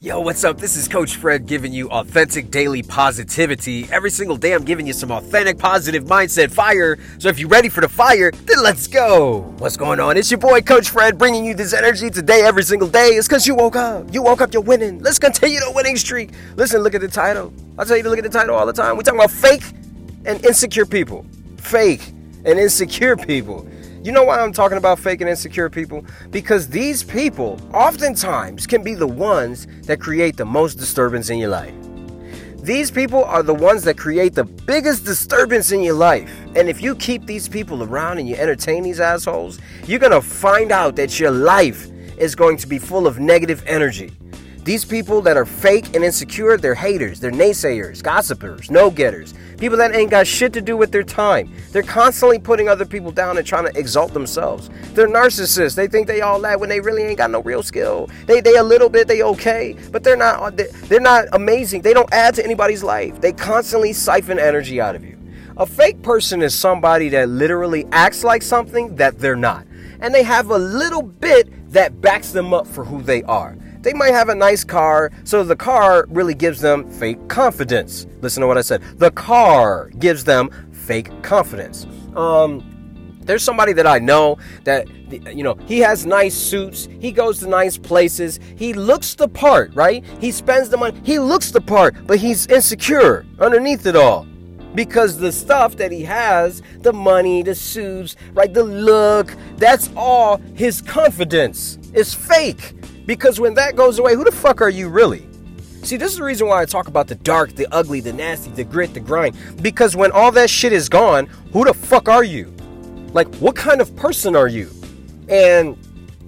Yo, what's up? This is Coach Fred giving you authentic daily positivity. Every single day, I'm giving you some authentic positive mindset fire. So if you're ready for the fire, then let's go. What's going on? It's your boy, Coach Fred, bringing you this energy today, every single day. It's because you woke up. You woke up, you're winning. Let's continue the winning streak. Listen, look at the title. I tell you to look at the title all the time. We're talking about fake and insecure people. Fake and insecure people. You know why I'm talking about fake and insecure people? Because these people oftentimes can be the ones that create the most disturbance in your life. These people are the ones that create the biggest disturbance in your life. And if you keep these people around and you entertain these assholes, you're gonna find out that your life is going to be full of negative energy. These people that are fake and insecure, they're haters, they're naysayers, gossipers, no getters, people that ain't got shit to do with their time. They're constantly putting other people down and trying to exalt themselves. They're narcissists. They think they all that when they really ain't got no real skill. They they a little bit, they okay, but they're not uh, they're not amazing. They don't add to anybody's life. They constantly siphon energy out of you. A fake person is somebody that literally acts like something that they're not. And they have a little bit that backs them up for who they are. They might have a nice car, so the car really gives them fake confidence. Listen to what I said. The car gives them fake confidence. Um, there's somebody that I know that you know he has nice suits he goes to nice places he looks the part right he spends the money he looks the part but he's insecure underneath it all because the stuff that he has the money the suits right the look that's all his confidence is fake because when that goes away, who the fuck are you really? See, this is the reason why I talk about the dark, the ugly, the nasty, the grit, the grind. Because when all that shit is gone, who the fuck are you? Like, what kind of person are you? And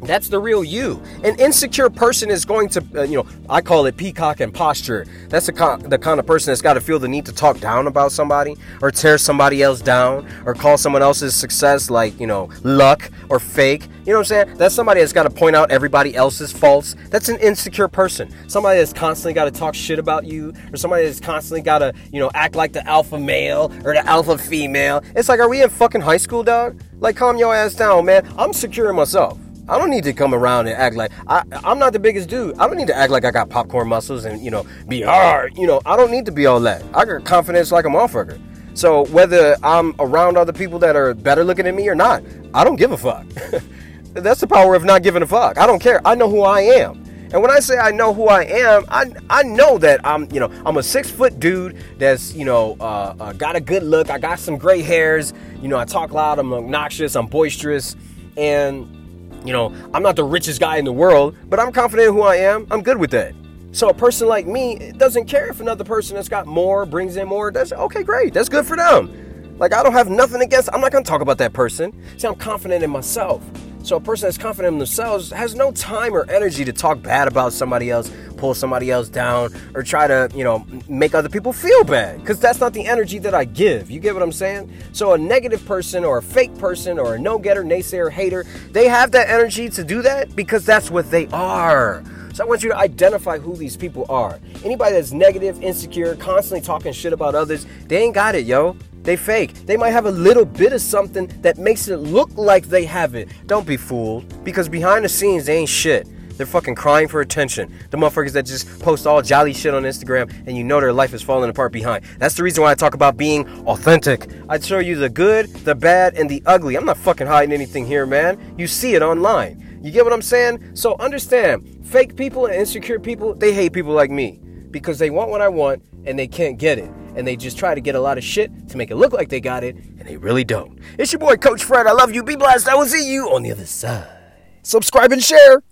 that's the real you. An insecure person is going to, uh, you know, I call it peacock and posture. That's the, con- the kind of person that's got to feel the need to talk down about somebody or tear somebody else down or call someone else's success like, you know, luck or fake. You know what I'm saying? That's somebody that's got to point out everybody else's faults. That's an insecure person. Somebody that's constantly got to talk shit about you or somebody that's constantly got to, you know, act like the alpha male or the alpha female. It's like, are we in fucking high school, dog? Like, calm your ass down, man. I'm secure in myself. I don't need to come around and act like I, I'm not the biggest dude. I don't need to act like I got popcorn muscles and you know be hard. You know, I don't need to be all that. I got confidence like a motherfucker. So whether I'm around other people that are better looking than me or not, I don't give a fuck. That's the power of not giving a fuck. I don't care. I know who I am. And when I say I know who I am, I I know that I'm you know I'm a six foot dude that's you know uh, uh, got a good look. I got some gray hairs. You know I talk loud. I'm obnoxious. I'm boisterous, and you know, I'm not the richest guy in the world, but I'm confident in who I am. I'm good with that. So a person like me doesn't care if another person that's got more brings in more. That's okay, great. That's good for them. Like I don't have nothing against. I'm not gonna talk about that person. See, I'm confident in myself. So a person that's confident in themselves has no time or energy to talk bad about somebody else, pull somebody else down, or try to, you know, make other people feel bad. Because that's not the energy that I give. You get what I'm saying? So a negative person or a fake person or a no-getter, naysayer, hater, they have that energy to do that because that's what they are. So I want you to identify who these people are. Anybody that's negative, insecure, constantly talking shit about others, they ain't got it, yo. They fake. They might have a little bit of something that makes it look like they have it. Don't be fooled, because behind the scenes, they ain't shit. They're fucking crying for attention. The motherfuckers that just post all jolly shit on Instagram and you know their life is falling apart behind. That's the reason why I talk about being authentic. I show you the good, the bad, and the ugly. I'm not fucking hiding anything here, man. You see it online. You get what I'm saying? So understand, fake people and insecure people, they hate people like me because they want what I want and they can't get it and they just try to get a lot of shit to make it look like they got it, and they really don't. It's your boy, Coach Fred. I love you. Be blessed. I will see you on the other side. Subscribe and share.